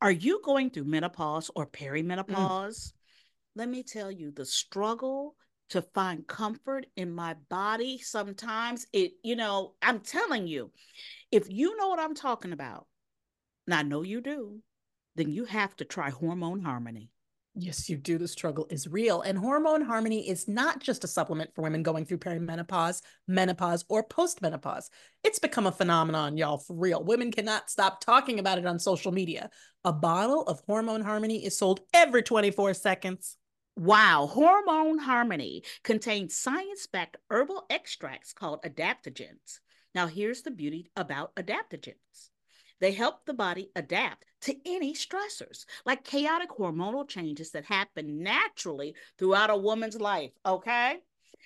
Are you going through menopause or mm. perimenopause? Let me tell you the struggle to find comfort in my body sometimes it you know i'm telling you if you know what i'm talking about and i know you do then you have to try hormone harmony Yes, you do. The struggle is real. And Hormone Harmony is not just a supplement for women going through perimenopause, menopause, or postmenopause. It's become a phenomenon, y'all, for real. Women cannot stop talking about it on social media. A bottle of Hormone Harmony is sold every 24 seconds. Wow, Hormone Harmony contains science backed herbal extracts called adaptogens. Now, here's the beauty about adaptogens they help the body adapt to any stressors, like chaotic hormonal changes that happen naturally throughout a woman's life. Okay.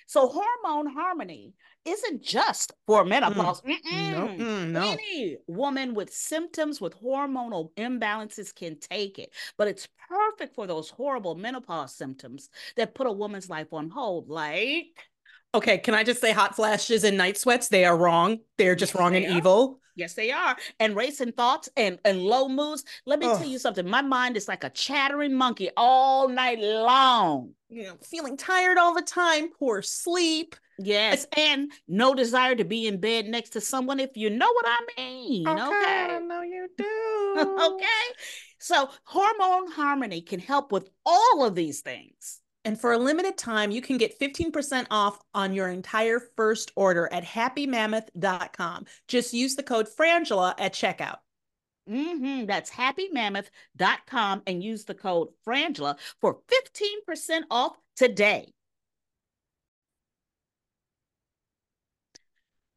So, hormone harmony isn't just for menopause. Mm, no, mm, no. Any woman with symptoms with hormonal imbalances can take it, but it's perfect for those horrible menopause symptoms that put a woman's life on hold, like. Okay, can I just say hot flashes and night sweats? They are wrong. They're just wrong they and evil. Yes, they are. And racing thoughts and, and low moods. Let me Ugh. tell you something. My mind is like a chattering monkey all night long. You know, feeling tired all the time, poor sleep. Yes. And no desire to be in bed next to someone, if you know what I mean. I Okay. I know you do. okay. So, hormone harmony can help with all of these things. And for a limited time, you can get 15% off on your entire first order at happymammoth.com. Just use the code FRANGELA at checkout. hmm That's happymammoth.com and use the code Frangela for 15% off today.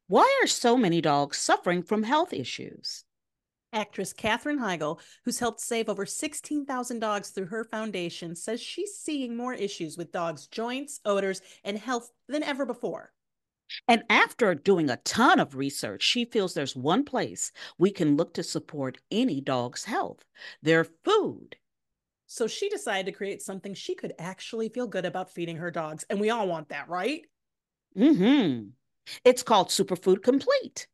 Why are so many dogs suffering from health issues? Actress Katherine Heigl, who's helped save over 16,000 dogs through her foundation, says she's seeing more issues with dogs' joints, odors, and health than ever before. And after doing a ton of research, she feels there's one place we can look to support any dog's health their food. So she decided to create something she could actually feel good about feeding her dogs. And we all want that, right? hmm It's called Superfood Complete.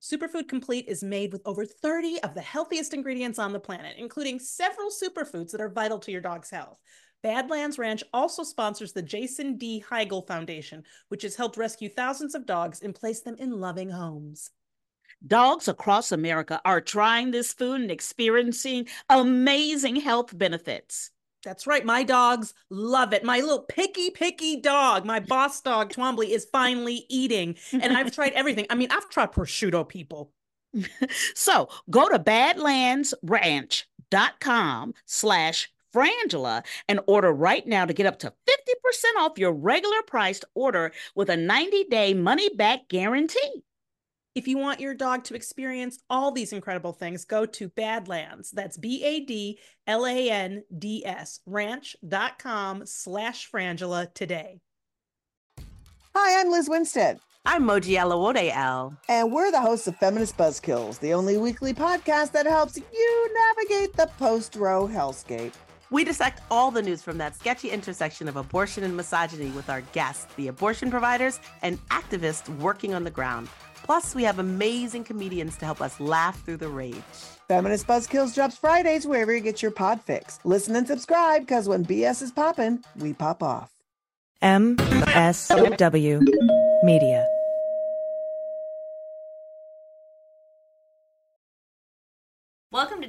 Superfood Complete is made with over 30 of the healthiest ingredients on the planet, including several superfoods that are vital to your dog's health. Badlands Ranch also sponsors the Jason D. Heigl Foundation, which has helped rescue thousands of dogs and place them in loving homes. Dogs across America are trying this food and experiencing amazing health benefits. That's right, my dogs love it. My little picky, picky dog, my boss dog, Twombly, is finally eating. And I've tried everything. I mean, I've tried prosciutto, people. So go to badlandsranch.com slash Frangela and order right now to get up to 50% off your regular priced order with a 90 day money back guarantee. If you want your dog to experience all these incredible things, go to Badlands. That's B A D L A N D S ranch.com slash Frangela today. Hi, I'm Liz Winstead, I'm Moji Alawode-El. and we're the hosts of Feminist Buzzkills, the only weekly podcast that helps you navigate the post Roe hellscape. We dissect all the news from that sketchy intersection of abortion and misogyny with our guests, the abortion providers and activists working on the ground. Plus, we have amazing comedians to help us laugh through the rage. Feminist Buzzkills drops Fridays wherever you get your pod fix. Listen and subscribe, because when BS is popping, we pop off. MSW Media.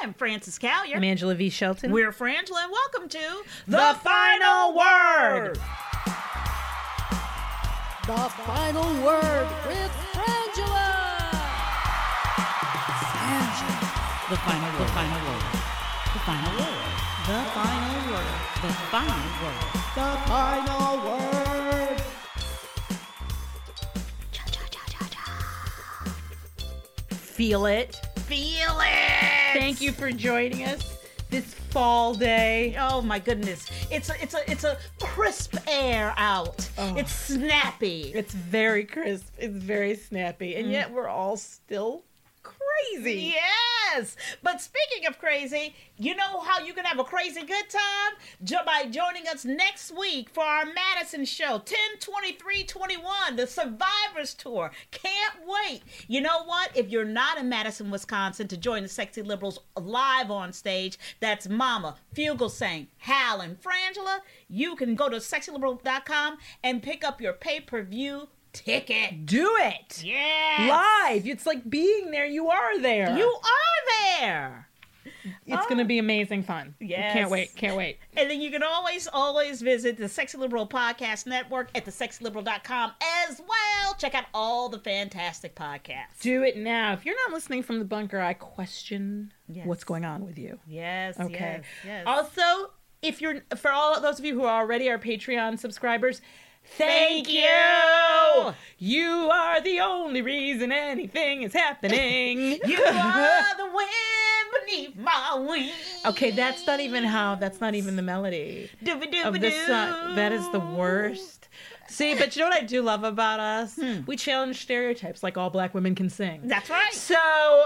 Hi, I'm Frances Callier. I'm Angela V. Shelton. We're Frangela, and welcome to The Final Word. The final word with Frangela. the final word. The final word. The final word. The final word. The final word. The final word. Feel it. Feel it. Thank you for joining us this fall day. Oh my goodness! It's a it's a it's a crisp air out. Oh. It's snappy. It's very crisp. It's very snappy. And mm. yet we're all still crazy. Yes. But speaking of crazy, you know how you can have a crazy good time? By joining us next week for our Madison show, 10 23 21, the Survivors Tour. Can't wait. You know what? If you're not in Madison, Wisconsin to join the Sexy Liberals live on stage, that's Mama, Fugelsang, Hal, and Frangela, you can go to sexyliberal.com and pick up your pay per view ticket. Do it. Yeah. Live. It's like being there. You are there. You are there. It's going to be amazing fun. Yes. Can't wait. Can't wait. And then you can always, always visit the Sexy Liberal Podcast Network at thesexyliberal.com as well. Check out all the fantastic podcasts. Do it now. If you're not listening from the bunker, I question Yes. what's going on with you. Yes, Okay. yes, yes. Also, if you're for all those of you who are already our Patreon subscribers, thank, you. You are the only reason anything is happening. you are the wind beneath my wings. okay, that's not even how. That's not even the melody of this song. That is the worst. See, but you know what I do love about us? We challenge stereotypes like all black women can sing. That's right. So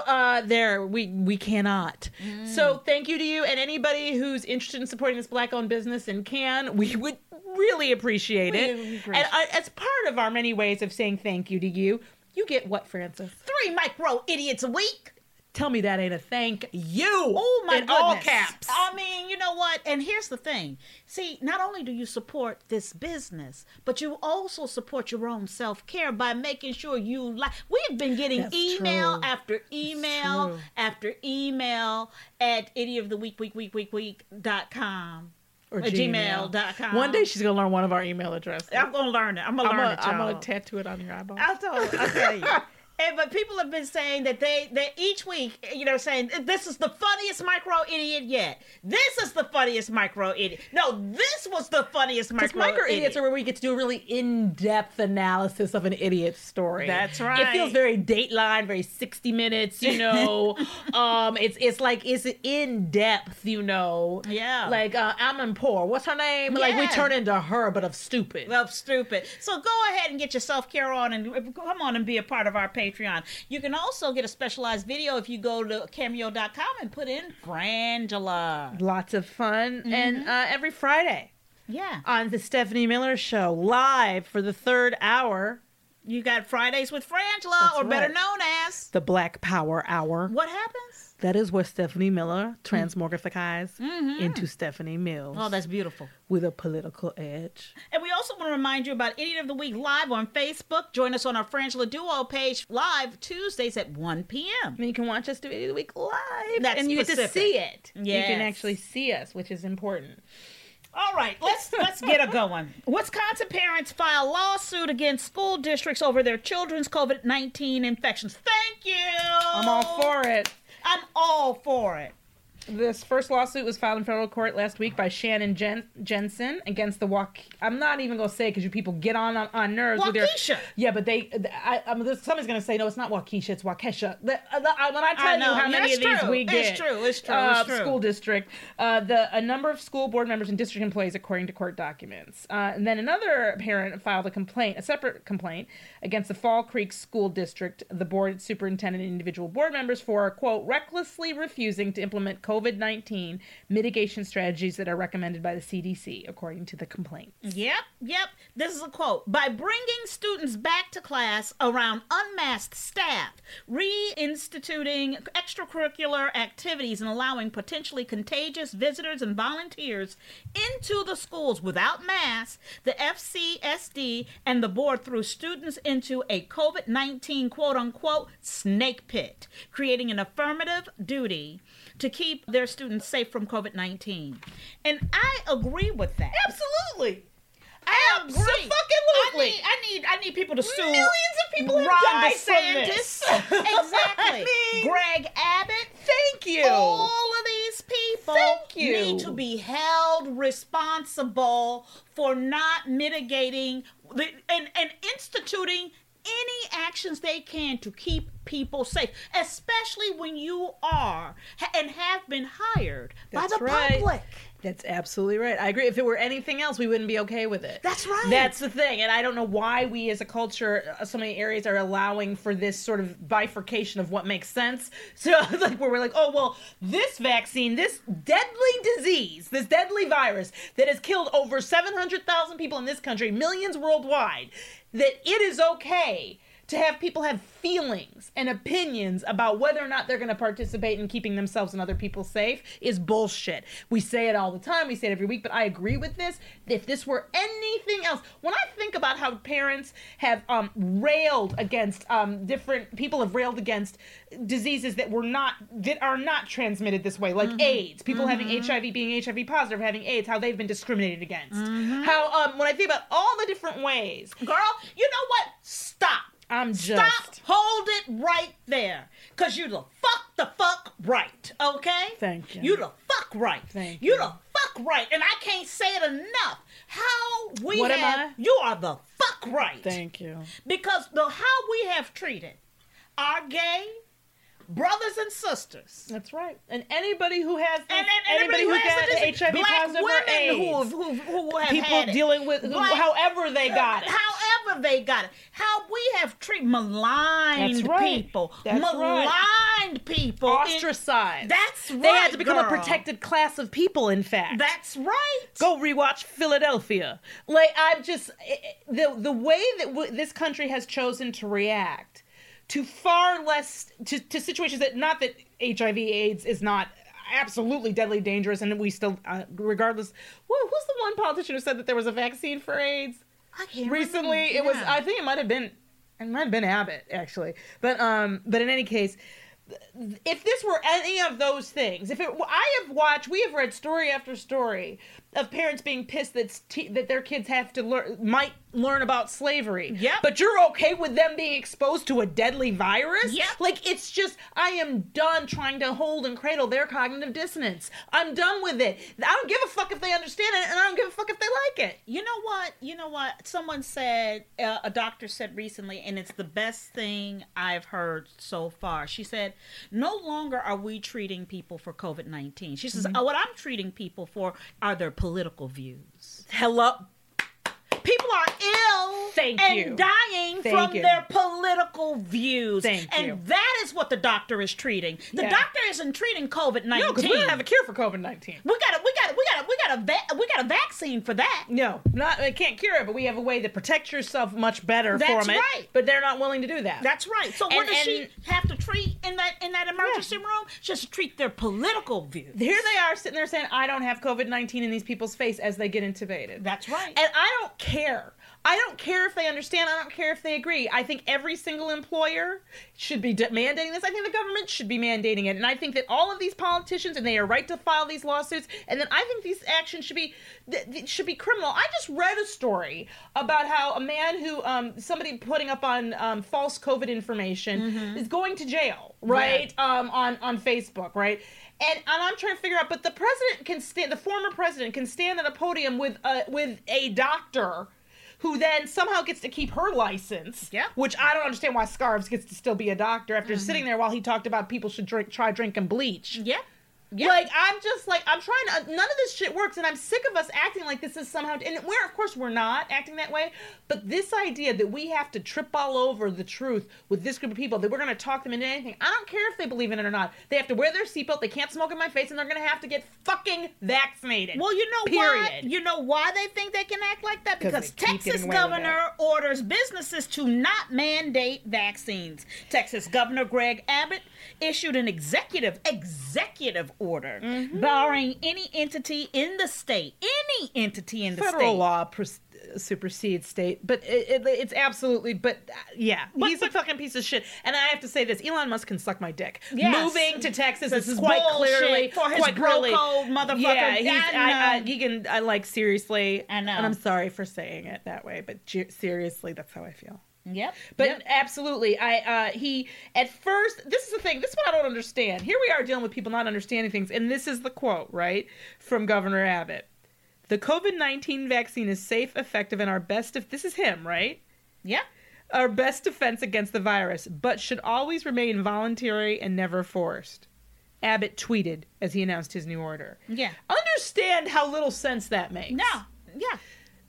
uh, there, we we cannot. So thank you to you and anybody who's interested in supporting this black-owned business and can. We would really appreciate it. Really And uh, as part of our many ways of saying thank you to you, you get what, Francis? Three micro idiots a week. Tell me that ain't a thank you. Oh my in goodness. all caps. I mean, you know what? And here's the thing. See, not only do you support this business, but you also support your own self-care by making sure you like we've been getting That's email true. after email after email at idiot of the week week week week week dot com or uh, gmail.com. One day she's gonna learn one of our email addresses. I'm gonna learn it. I'm gonna I'm learn gonna, it. I'm gonna tattoo it on your eyeball. I'll tell, I'll tell you. And, but people have been saying that they that each week, you know, saying this is the funniest micro idiot yet. This is the funniest micro idiot. No, this was the funniest Because micro, micro idiots are where we get to do a really in-depth analysis of an idiot story. That's right. It feels very Dateline, very sixty minutes. You know, um, it's it's like it's in depth. You know, Yeah. Like uh, I'm poor. What's her name? Like we turn into her, but of stupid. Of stupid. So go ahead and get your self care on and come on and be a part of our Patreon. You can also get a specialized video if you go to cameo.com and put in Frangela. Lots of fun, Mm-hmm. and uh, every Friday Yeah. on the Stephanie Miller Show live for the third hour, You got Fridays with Frangela, That's or better known as. the Black Power Hour. What happens? That is where Stephanie Miller mm-hmm. transmogrifies mm-hmm. into Stephanie Mills Oh, that's beautiful. with a political edge. And we also want to remind you about Idiot of the Week live on Facebook. Join us on our Frangela Duo page live Tuesdays at 1 p.m. And you can watch us do Idiot of the Week live. That's and you get to see it. You can actually see us, which is important. All right, let's let's get it going. Wisconsin parents file lawsuit against school districts over their children's COVID-19 infections. Thank you. I'm all for it. I'm all for it. This first lawsuit was filed in federal court last week by Shannon Jen- Jensen against the Walk. I'm not even gonna say because you people get on on, on nerves with your. Waukesha. Yeah, but they. I, I mean, somebody's gonna say no, it's not Waukesha, it's Waukesha. The, uh, the, when I tell know. you how many it's of these true. we It's true. It's true. uh, It's true. School district, uh, the a number of school board members and district employees, according to court documents. Uh, and then another parent filed a complaint, a separate complaint against the Fall Creek School District, the board superintendent, and individual board members for quote recklessly refusing to implement COVID nineteen mitigation strategies that are recommended by the CDC, according to the complaint. Yep, yep. This is a quote. By bringing students back to class around unmasked staff, reinstituting extracurricular activities, and allowing potentially contagious visitors and volunteers into the schools without masks, the FCSD and the board threw students into a COVID 19 quote unquote snake pit, creating an affirmative duty to keep their students safe from COVID 19. And I agree with that. Absolutely. I Absolutely. I need, I need, I need people to sue. Millions of people have Ron died from DeSantis. exactly. I mean- Greg Abbott. Thank you. All of these people Thank you. need to be held responsible for not mitigating the, and, and instituting any actions they can to keep people safe, especially when you are and have been hired by the right. public. That's absolutely right. I agree. If it were anything else, we wouldn't be okay with it. That's right. That's the thing. And I don't know why we as a culture, uh, so many areas are allowing for this sort of bifurcation of what makes sense. So, like, where we're like, oh, well, this vaccine, this deadly disease, this deadly virus that has killed over 700,000 people in this country, millions worldwide, that it is okay to have people have feelings and opinions about whether or not they're going to participate in keeping themselves and other people safe is bullshit. We say it all the time, we say it every week, but I agree with this. If this were anything else, when I think about how parents have um, railed against um, different people have railed against diseases that were not that are not transmitted this way, like AIDS, people having HIV being HIV positive, having AIDS, how they've been discriminated against. How um, when I think about all the different ways, Girl, you know what? Stop. I'm just Stop. Hold it right there. Cause you the fuck the fuck right. Okay? Thank you. You the fuck right. Thank you. you. the fuck right. And I can't say it enough. How we What have you are the fuck right. Thank you. Because the how we have treated our gay brothers and sisters. That's right. And anybody who has And, and, and anybody who has got HIV black positive or women AIDS, who, who, who have people dealing with who- Black- however they uh, got it. However they got. How we have treated maligned right. people. That's maligned people. in- Ostracized. That's right. They had to become a protected class of people. In fact, That's right. Go rewatch Philadelphia. Like I'm just the the way that w- this country has chosen to react to far less to, to situations that not that HIV AIDS is not absolutely deadly dangerous and we still uh, regardless who, who's the one politician who said that there was a vaccine for AIDS I can't recently remember. it was Yeah. i think it might have been it might have been abbott actually but um but in any case if this were any of those things if it i have watched we have read story after story of parents being pissed that t- that their kids have to learn might learn about slavery Yeah. but you're okay with them being exposed to a deadly virus Yep. like it's just i am done trying to hold and cradle their cognitive dissonance i'm done with it i don't give a fuck if they understand it and i don't give a fuck if they like it You know what? You know what? Someone said, uh, a doctor said recently, and it's the best thing I've heard so far. She said, no longer are we treating people for COVID 19. She says, oh, what I'm treating people for are their political views. hello People are ill Thank and you. dying Thank from you. their political views. Thank and you. that is what the doctor is treating. The Yeah. doctor isn't treating COVID 19. No, because we don't have a cure for COVID nineteen. we got a, we got a, we got a, we got a, va- we got a vaccine for that. No, not it can't cure it, but we have a way to protect yourself much better That's from it. right. But they're not willing to do that. That's right. So what And- does she have to treat in that in that emergency room? She has to treat their political views. Here they are sitting there saying, "I don't have COVID nineteen" in these people's face as they get intubated. That's right. And I don't care. I don't care if they understand. I don't care if they agree. I think every single employer should be de- mandating this. I think the government should be mandating it, and I think that all of these politicians and they are right to file these lawsuits. And then I think these actions should be th- th- should be criminal. I just read a story about how a man who um, somebody putting up on um, false COVID information is going to jail, right? Um, on on Facebook, right? And, and I'm trying to figure out, but the president can stand, the former president can stand at a podium with a with a doctor who then somehow gets to keep her license. Yeah. Which I don't understand why Scarves gets to still be a doctor after mm-hmm. sitting there while he talked about people should drink try drinking bleach. Yeah. Yeah. Like I'm just like I'm trying to. None of this shit works, and I'm sick of us acting like this is somehow. And we're of course we're not acting that way, but this idea that we have to trip all over the truth with this group of people that we're going to talk them into anything. I don't care if they believe in it or not. They have to wear their seatbelt. They can't smoke in my face, and they're going to have to get fucking vaccinated. Well, you know Period. why? You know why they think they can act like that? Because Texas getting away with governor orders businesses to not mandate vaccines. Texas Governor Greg Abbott issued an executive executive order Mm-hmm. barring any entity in the state, any entity in the federal state. law pres- supersedes state, but it, it, it's absolutely. But uh, yeah, But- he's a fucking piece of shit. And I have to say this: Elon Musk can suck my dick. Yes. Moving to Texas, This is quite clearly for his quite clearly- motherfucker. Yeah, he's, I I, I, he can. I like seriously. I know. and I'm sorry for saying it that way, but seriously, that's how I feel. Yep. But yep. absolutely, I uh he at first this is the thing, this is what I don't understand. Here we are dealing with people not understanding things, and this is the quote, right? From Governor Abbott. The COVID nineteen vaccine is safe, effective, and our best if this is him, right? yeah. Our best defense against the virus, but should always remain voluntary and never forced. Abbott tweeted as he announced his new order. Yeah. Understand how little sense that makes. No. Yeah.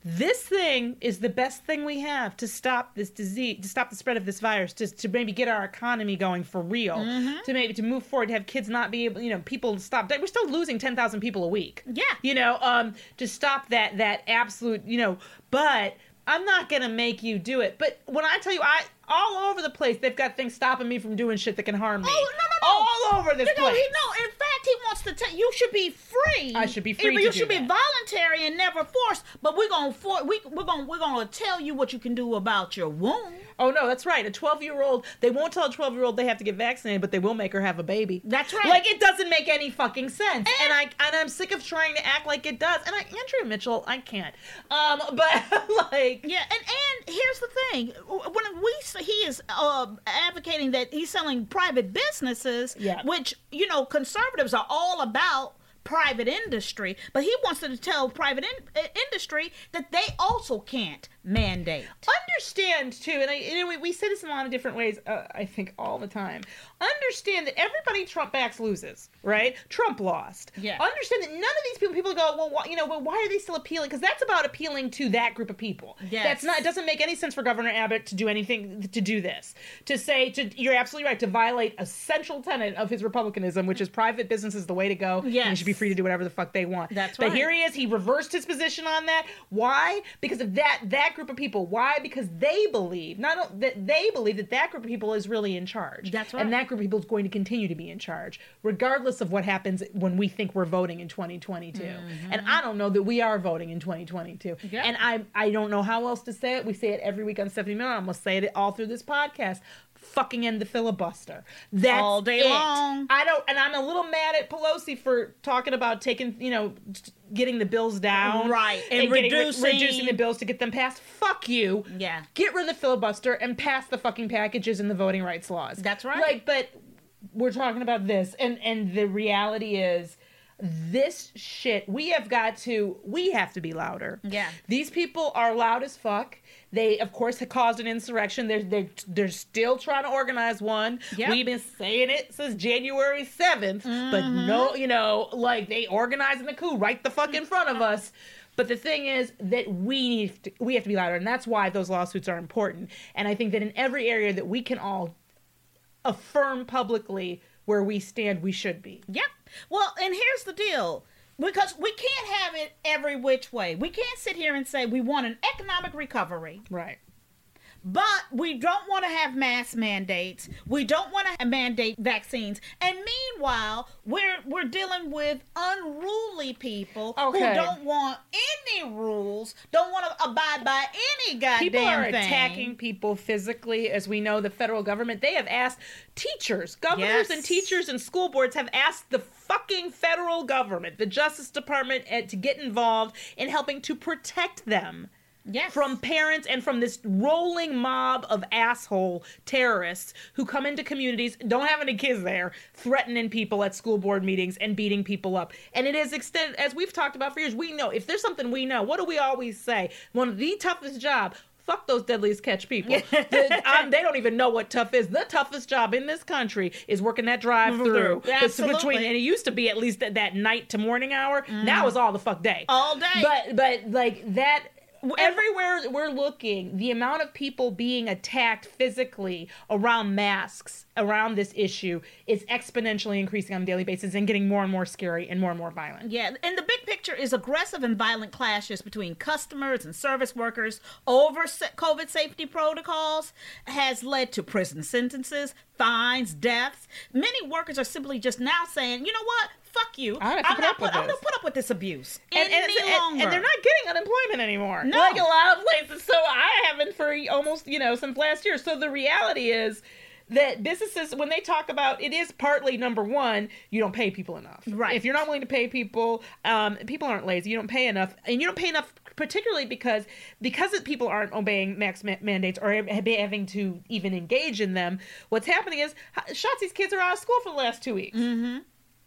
This thing is the best thing we have to stop this disease, to stop the spread of this virus, to, to maybe get our economy going for real, Mm-hmm. to maybe to move forward, to have kids not be able, you know, people stop. We're still losing ten thousand people a week. Yeah. you know, um, to stop that that absolute, you know, but. I'm not gonna make you do it. But when I tell you, I all over the place, they've got things stopping me from doing shit that can harm me. Oh, no, no, no. All over this You know, place. he, no, in fact, he wants to tell you should be free. I should be free You do should be voluntary and never forced. But we're gonna for we we're gonna we're gonna tell you what you can do about your wound. Oh no, that's right. A 12 year old, they won't tell a 12 year old they have to get vaccinated, but they will make her have a baby. That's right. Like it doesn't make any fucking sense, and, I and I'm sick of trying to act like it does. And I, Andrea Mitchell, I can't. Um, but like, Yeah, and and here's the thing: when we he is uh, advocating that he's selling private businesses, Yeah. which you know conservatives are all about private industry, but he wants to tell private in- uh, industry that they also can't mandate. understand too, and I, we, we say this in a lot of different ways. Uh, I think all the time. Understand that everybody Trump backs loses, right? Trump lost. Yeah. Understand that none of these people, people go, well, why, you know, well, why are they still appealing? Because that's about appealing to that group of people. Yes. That's not. It doesn't make any sense for Governor Abbott to do anything to do this. To say to you're absolutely right to violate a central tenet of his republicanism, which is private business is the way to go. they should be free to do whatever the fuck they want. That's right. But here he is. He reversed his position on that. Why? Because of that that group of people. Why? Because they believe not that they believe that that group of people is really in charge. That's right. And that group of people is going to continue to be in charge, regardless of what happens when we think we're voting in 2022. And I don't know that we are voting in 2022. Mm-hmm. Yeah. And I I don't know how else to say it. We say it every week on Stephanie Miller. I'm gonna say it all through this podcast. Fucking end the filibuster. That's All day it. long. I don't, and I'm a little mad at Pelosi for talking about taking, you know, getting the bills down, Right, and and, getting, re- reducing- reducing the bills to get them passed. Fuck you. Yeah. Get rid of the filibuster and pass the fucking packages and the voting rights laws. That's right. Like, but we're talking about this, and and the reality is. This shit, we have got to, we have to be louder. Yeah. These people are loud as fuck. They, of course, have caused an insurrection. They're, they're, they're still trying to organize one. Yep. We've been saying it since January 7th, but Mm-hmm. no, you know, like they organizing the coup right the fuck in front of us. But the thing is that we need to, we have to be louder, and that's why those lawsuits are important. And I think that in every area that we can all affirm publicly where we stand, we should be. Yep. Well, and here's the deal. Because we can't have it every which way. We can't sit here and say we want an economic recovery, Right. But we don't want to have mass mandates. We don't want to mandate vaccines. And meanwhile, we're we're dealing with unruly people Okay. who don't want any rules, don't want to abide by any goddamn people are thing. attacking people physically as we know the federal government they have asked teachers governors Yes. and teachers and school boards have asked the fucking federal government the justice department eh, to get involved in helping to protect them Yes. from parents and from this rolling mob of asshole terrorists who come into communities, don't have any kids there, threatening people at school board meetings and beating people up. And it is extended, as we've talked about for years, we know if there's something we know, what do we always say? One of the toughest job. Fuck those deadliest catch people. The- um, they don't even know what tough is. The toughest job in this country is working that drive through. Absolutely. Between and it used to be at least that, that night to morning hour. Now it's all the fuck day. All day. But but like that everywhere we're looking, the amount of people being attacked physically around masks, around this issue, is exponentially increasing on a daily basis and getting more and more scary and more and more violent. Yeah, and the big picture is aggressive and violent clashes between customers and service workers over COVID safety protocols has led to prison sentences, fines, deaths. Many workers are simply just now saying, you know what? Fuck you. I don't have to I'm put not up with put, I'm this." gonna put up with this abuse And, any and- longer. and they're not getting unemployment anymore. No. Like a lot of places. So I haven't for almost, you know, since last year. So the reality is that businesses, when they talk about it, is partly number one, you don't pay people enough. Right. If you're not willing to pay people, um, people aren't lazy. You don't pay enough, and you don't pay enough, particularly because because people aren't obeying max ma- mandates or having to even engage in them. What's happening is Shotzi's kids are out of school for the last two weeks. Mm-hmm.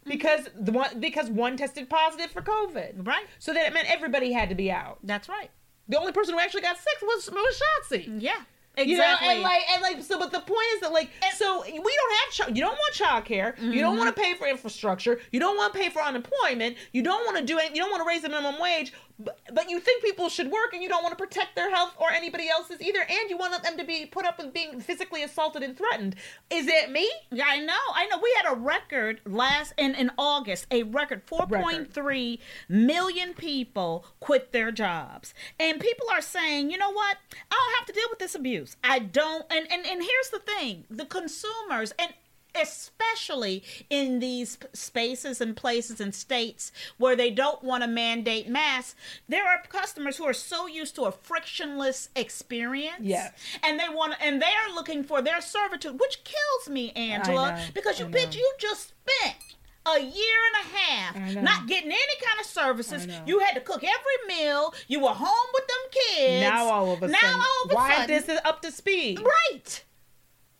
Because the one because one tested positive for COVID. Right. So that it meant everybody had to be out. That's right. The only person who actually got sick was was Shotzi. Yeah. You know, Exactly. and like, and like, so, but the point is that, like, so we don't have, child, you don't want childcare, you don't mm-hmm. want to pay for infrastructure, you don't want to pay for unemployment, you don't want to do it, you don't want to raise the minimum wage, but, you think people should work and you don't want to protect their health or anybody else's either, and you want them to be put up with being physically assaulted and threatened. Is it me? Yeah, I know. I know. We had a record last in in August, a record 4.3 million people quit their jobs. And people are saying, "You know what? I don't have to deal with this abuse. I don't." And and and here's the thing, the consumers and especially in these spaces and places and states where they don't want to mandate masks there are customers who are so used to a frictionless experience Yes. and they want and they are looking for their servitude which kills me angela know, because you bitch you just spent a year and a half not getting any kind of services. You had to cook every meal. You were home with them kids. Now all of a now sudden, all of a why sudden, this is up to speed? right?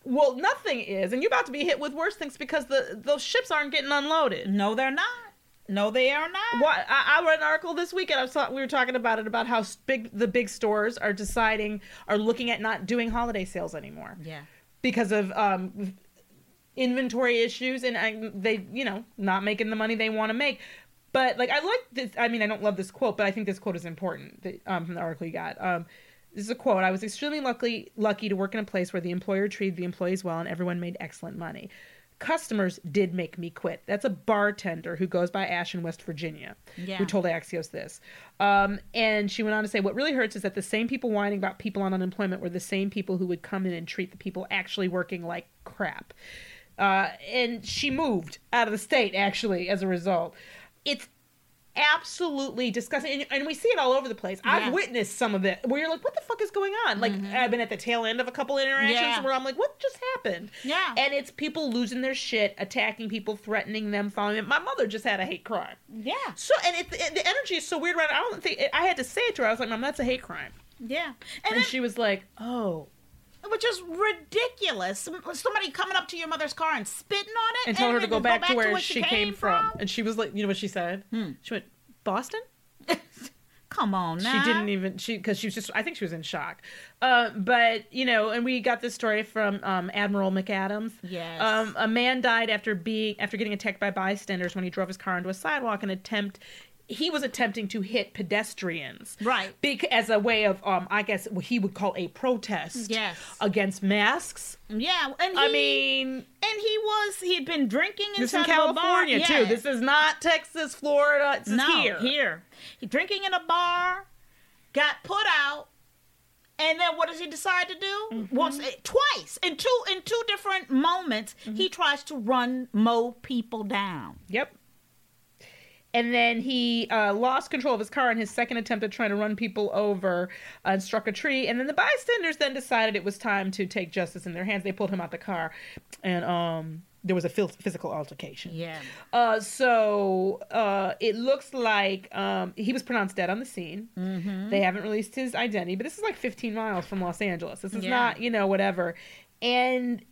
Well, nothing is, and you're about to be hit with worse things because the those ships aren't getting unloaded. No, they're not. No, they are not. What I, I read an article this week, and I saw we were talking about it about how big the big stores are deciding are looking at not doing holiday sales anymore Yeah. because of um, inventory issues and I, they you know not making the money they want to make. But like I like this. I mean, I don't love this quote, but I think this quote is important that, um, from the article you got. Um, this is a quote. I was extremely lucky lucky to work in a place where the employer treated the employees well and everyone made excellent money. Customers did make me quit. That's a bartender who goes by Ash in West Virginia, Yeah. who told Axios this. Um, and she went on to say, What really hurts is that the same people whining about people on unemployment were the same people who would come in and treat the people actually working like crap. Uh, and she moved out of the state, actually, as a result. It's absolutely disgusting. And, and we see it all over the place. Yeah. I've witnessed some of it where you're like, What the fuck is going on? Like, mm-hmm. I've been at the tail end of a couple interactions Yeah. where I'm like, What just happened? Yeah. And it's people losing their shit, attacking people, threatening them, following them. My mother just had a hate crime. Yeah. So, and it, it, the energy is so weird right. I don't think I had to say it to her. I was like, "Mom, that's a hate crime," Yeah. And, and then, she was like, "Oh," which is ridiculous. Somebody coming up to your mother's car and spitting on it and told her to then go back to where what she came from. And she was like, "You know what she said? Hmm. She went Boston." Come on now. She didn't even she because she was just I think she was in shock. Uh, but you know, and we got this story from um, Admiral McAdams. Yes. Um, a man died after being after getting attacked by bystanders when he drove his car into a sidewalk and attempt. He was attempting to hit pedestrians, Right. Bec- as a way of, um, I guess, what he would call a protest, Yes. against masks. Yeah. And he, I mean, and he was he had been drinking this in of a bar. California too. This is not Texas, Florida. This is no, here. here. He drinking in a bar, got put out, And then what does he decide to do? Mm-hmm. Once, eh, twice in two in two different moments, Mm-hmm. he tries to run mow people down. Yep. And then he uh, lost control of his car in his second attempt at trying to run people over uh, and struck a tree. And then the bystanders then decided it was time to take justice in their hands. They pulled him out the car, and um, there was a phys- physical altercation. Yeah. Uh, so uh, it looks like um, he was pronounced dead on the scene. Mm-hmm. They haven't released his identity, but this is like 15 miles from Los Angeles. This is Yeah. not, you know, whatever. And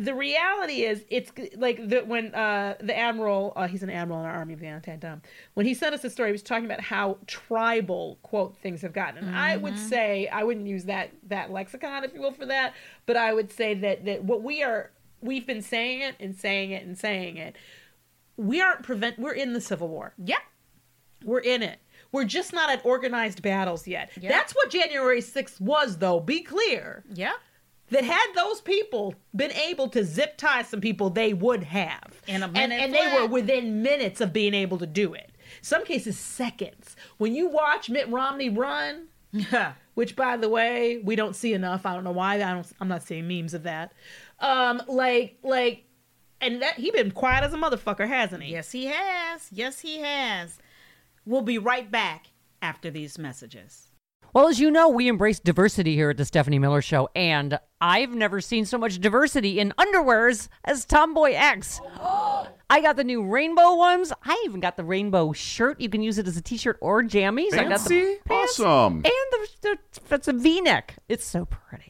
the reality is, it's like the, when uh, the admiral, uh, he's an admiral in our army of the anti-dumb. When he sent us the story, he was talking about how tribal quote things have gotten. And I would say I wouldn't use that that lexicon, if you will, for that. But I would say that that what we are, we've been saying it and saying it and saying it. We aren't prevent. We're in the Civil War. Yeah. We're in it. We're just not at organized battles yet. Yeah. That's what January 6th was, though. Be clear Yeah. That had those people been able to zip tie some people, they would have. In a and, minute and they were within minutes of being able to do it. Some cases, seconds. When you watch Mitt Romney run, which by the way, we don't see enough. I don't know why. I don't. I'm not seeing memes of that. Um, like, like, and that he been quiet as a motherfucker, hasn't he? Yes, he has. Yes, he has. We'll be right back after these messages. Well, as you know, we embrace diversity here at the Stephanie Miller Show, and I've never seen so much diversity in underwears as Tomboy X. I got the new rainbow ones. I even got the rainbow shirt. You can use it as a t-shirt or jammies. I got the Fancy? pants Awesome. And the, the it's a V-neck. It's so pretty.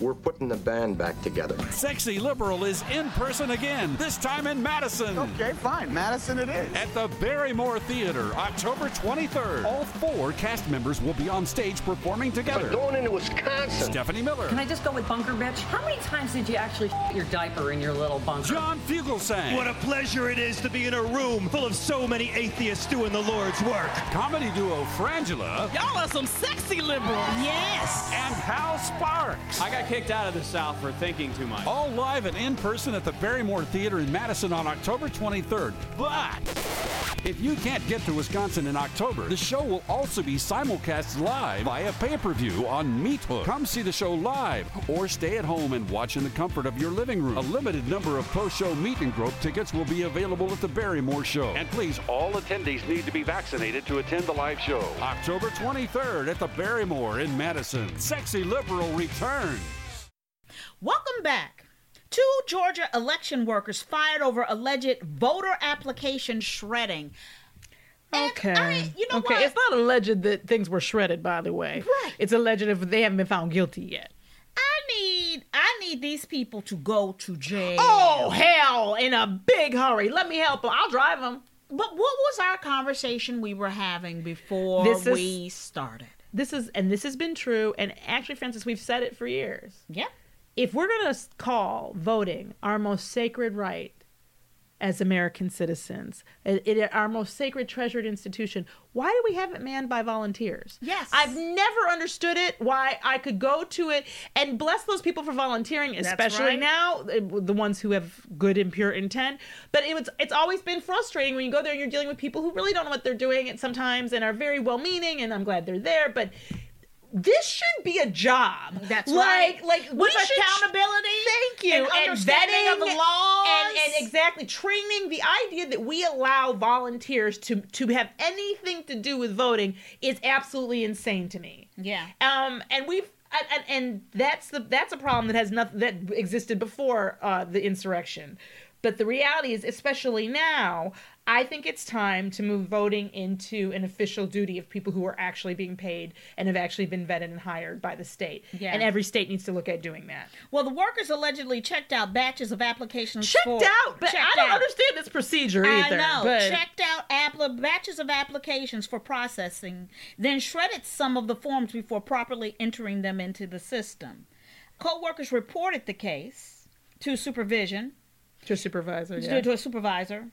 We're putting the band back together. Sexy Liberal is in person again, this time in Madison. Okay, fine. Madison it is. At the Barrymore Theater, October 23rd. All four cast members will be on stage performing together. We're going into Wisconsin. Stephanie Miller, Can I just go with bunker bitch? How many times did you actually your diaper in your little bunker? John Fugelsang, What a pleasure it is to be in a room full of so many atheists doing the Lord's work. comedy duo Frangela, Y'all are some sexy liberals. Yes. and Hal Sparks. I got kicked out of the South for thinking too much. All live and in person at the Barrymore Theater in Madison on October 23rd. But if you can't get to Wisconsin in October, the show will also be simulcast live via pay per view on Meathook. Come see the show live or stay at home and watch in the comfort of your living room. A limited number of post show meet and grope tickets will be available at the Barrymore show. And please, all attendees need to be vaccinated to attend the live show. October 23rd at the Barrymore in Madison. Sexy Liberal returns. Welcome back. Two Georgia election workers fired over alleged voter application shredding. And Okay. I- you know okay. what? It's not alleged that things were shredded, by the way. Right. It's alleged if they haven't been found guilty yet. I need I need these people to go to jail. Oh, hell, in a big hurry. Let me help them. I'll drive them. But what was our conversation we were having before This is- we started? This is, and this has been true. And actually, Francis, we've said it for years. Yeah. If we're going to call voting our most sacred right as American citizens, it, it- our most sacred, treasured institution, why do we have it manned by volunteers? Yes. I've never understood it, why I could go to it and bless those people for volunteering, especially right. now, uh, the ones who have good and pure intent. But it was, it's always been frustrating when you go there and you're dealing with people who really don't know what they're doing and sometimes and are very well meaning, and I'm glad they're there. But this should be a job. That's like, right. Like With accountability Thank you. and understanding vetting of laws. and, and exactly training. The idea that we allow volunteers to to have anything to do with voting is absolutely insane to me. Yeah. Um, and we've and, and, and that's the that's a problem that has nothing that existed before uh, the insurrection. But the reality is, especially now, I think it's time to move voting into an official duty of people who are actually being paid and have actually been vetted and hired by the state. Yeah. And every state needs to look at doing that. Well, the workers allegedly checked out batches of applications. Checked for, out, but checked I don't out. understand this procedure either. I know. But Checked out appli- batches of applications for processing, then shredded some of the forms before properly entering them into the system. Co-workers reported the case to supervision, to a supervisor, to- yeah. to a supervisor.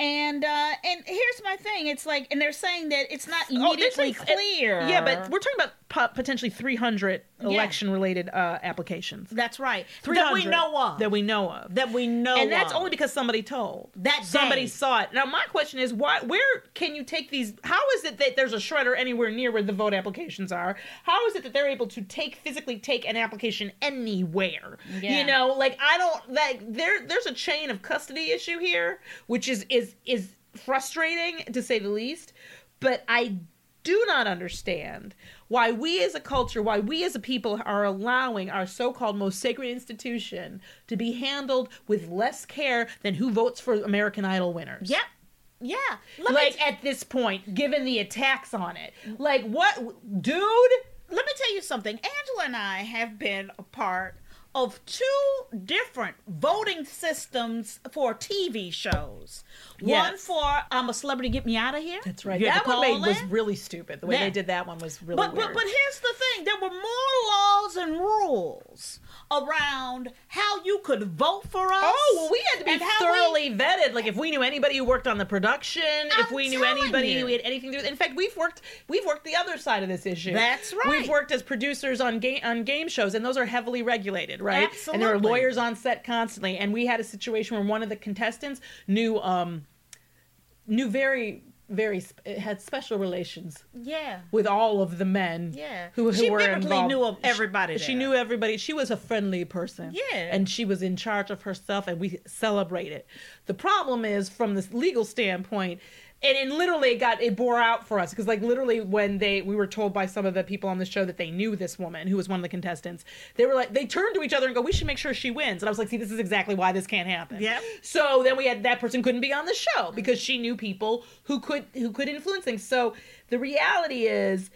And uh, and here's my thing. It's like, and they're saying that it's not Oh, immediately saying- clear. Yeah, but we're talking about po- potentially 300 Yeah. election-related uh, applications. That's right. 300 That we know of. That we know of. That we know and that's of. only because somebody told. That somebody day. saw it. Now my question is, why? Where can you take these? How is it that there's a shredder anywhere near where the vote applications are? How is it that they're able to take physically take an application anywhere? Yeah. You know, like I don't like there. There's a chain of custody issue here, which is is is frustrating to say the least. But I do not understand why we as a culture, why we as a people are allowing our so called most sacred institution to be handled with less care than who votes for American Idol winners. Yep. Yeah. Let like t- at this point, given the attacks on it. Like, what, dude? let me tell you something. Angela and I have been a part of two different voting systems for TV shows. One for I'm a Celebrity, Get Me Out of Here. That's right. That one made, was really stupid. The way Yeah. they did that one was really but, weird. but but here's the thing: there were more laws and rules around how you could vote for us. Oh, well, we had to be how we- thoroughly vetted. Like if we knew anybody who worked on the production, if I'm we knew anybody you. who had anything to do with. In fact, we've worked we've worked the other side of this issue. That's right. We've worked as producers on game on game shows, and those are heavily regulated, right? Absolutely. And there are lawyers on set constantly. And we had a situation where one of the contestants knew um knew very very sp- had special relations Yeah. with all of the men Yeah. who, who She were involved. knew of everybody She, she knew everybody. She was a friendly person. Yeah. And she was in charge of herself, and we celebrate it. The problem is, from this legal standpoint, and, and literally it got it bore out for us because like literally when they we were told by some of the people on the show that they knew this woman who was one of the contestants they were like they turned to each other and go we should make sure she wins. And i was like see this is exactly why this can't happen. Yeah so then we had that person couldn't be on the show because she knew people who could who could influence things. So the reality is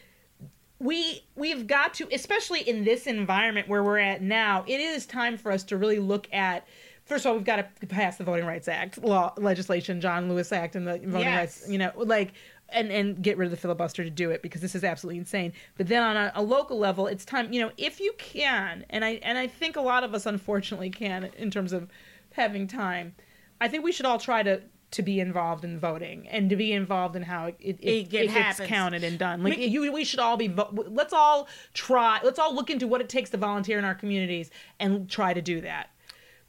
we we've got to especially in this environment where we're at now it is time for us to really look at first of all we've got to pass the voting rights act law legislation john lewis act and the voting Yes. rights you know like and and get rid of the filibuster to do it because this is absolutely insane. But then on a, a local level it's time you know if you can and i and i think a lot of us unfortunately can in terms of having time i think we should all try to to be involved in voting and to be involved in how it, it, It- it, gets counted and done. Like We- you we should all be vo- let's all try let's all look into what it takes to volunteer in our communities and try to do that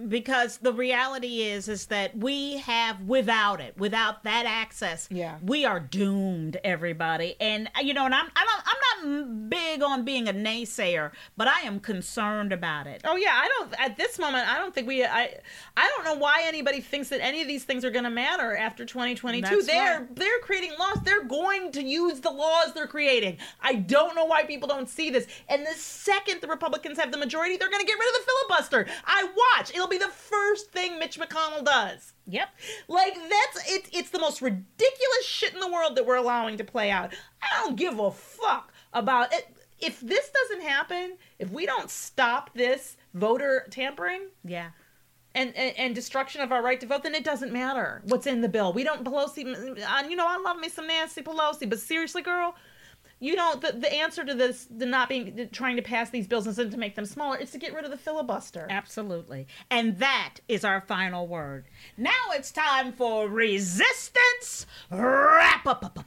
because the reality is is that we have without it without that access Yeah. we are doomed everybody and uh, you know and i'm i don't i'm not big on being a naysayer but i am concerned about it Oh yeah, I don't. At this moment, I don't think we. I. I don't know why anybody thinks that any of these things are going to matter after 2022. That's they're right. they're creating laws. They're going to use the laws they're creating. I don't know why people don't see this. And the second the Republicans have the majority, they're going to get rid of the filibuster. I watch. It'll be the first thing Mitch McConnell does. yep Like that's it's it's the most ridiculous shit in the world that we're allowing to play out. I don't give a fuck about it. If this doesn't happen, if we don't stop this voter tampering yeah and, and, and destruction of our right to vote, then it doesn't matter what's in the bill. We don't Pelosi. You know, I love me some Nancy Pelosi, but seriously, girl, you know the the answer to this, the not being trying to pass these bills and to make them smaller, is to get rid of the filibuster. absolutely and that is our final word now it's time for resistance wrap up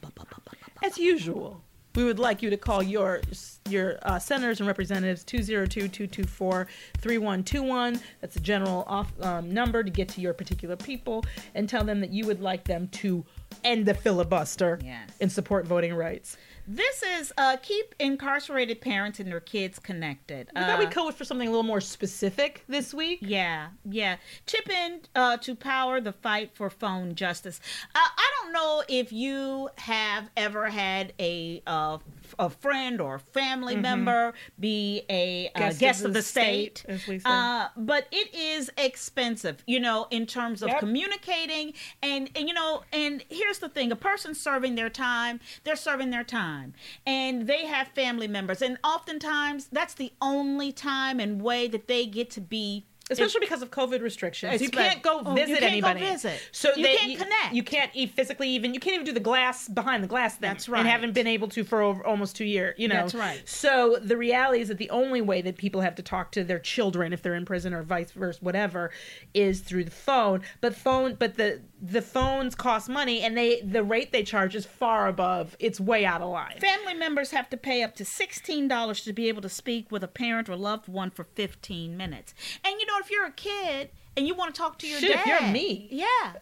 As usual, we would like you to call your your uh, senators and representatives 202-224-3121. That's a general off um, number to get to your particular people and tell them that you would like them to end the filibuster Yes. and support voting rights. This is uh, keep incarcerated parents and their kids connected. I thought we Uh, go for something a little more specific this week. Yeah, yeah. Chip in uh, to power the fight for phone justice. Uh, I don't know if you have ever had a uh, a friend or family Mhm. member be a uh, Guest guest, of of the the state, state, as we say. uh, but it is expensive, you know, in terms of Yep. communicating and, and you know, and here's the thing: a person serving their time, they're serving their time, and they have family members, and oftentimes that's the only time and way that they get to be Especially because of COVID restrictions, you can't go Oh, you visit can't go anybody. visit. So You they- can't connect. You can't e- physically even. You can't even do the glass behind the glass. Thing, That's right. And haven't been able to for over, almost two years. You know. That's right. So the reality is that the only way that people have to talk to their children if they're in prison or vice versa, whatever, is through the phone. But phone, but the the phones cost money, and they the rate they charge is far above. It's way out of line. Family members have to pay up to $16 to be able to speak with a parent or loved one for 15 minutes. And you know, if you're a kid and you want to talk to your Shit, dad. if you're me. Yeah.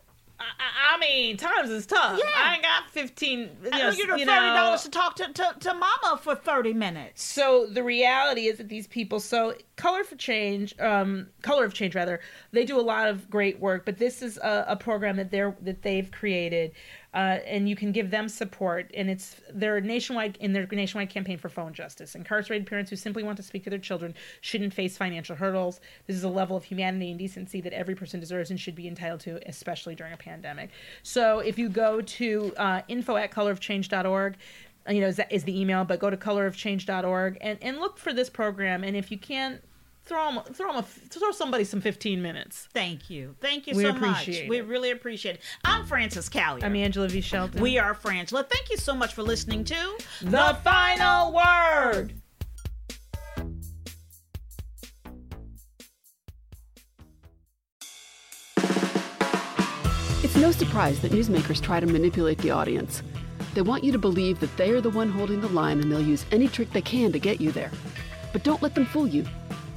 I, I mean, times is tough. Yeah. I ain't got fifteen. You know, you know, $30 to talk to, to, to mama for 30 minutes. So the reality is that these people, so Color for Change, um, Color of Change rather, they do a lot of great work. But this is a, a program that they're that they've created, uh, and you can give them support. And it's their nationwide in their nationwide campaign for phone justice. Incarcerated parents who simply want to speak to their children shouldn't face financial hurdles. This is a level of humanity and decency that every person deserves and should be entitled to, especially during a pandemic. So if you go to uh, info at colorofchange.org you know, is, that, is the email, but go to colorofchange.org and, and look for this program. And if you can, throw them, throw them, a, throw somebody some 15 minutes. Thank you. Thank you We so appreciate much. We really appreciate it. I'm Frances Callier. I'm Angela V. Shelton. We are Frangela. Thank you so much for listening to The Final Word. It's no surprise that newsmakers try to manipulate the audience. They want you to believe that they are the one holding the line and they'll use any trick they can to get you there. But don't let them fool you.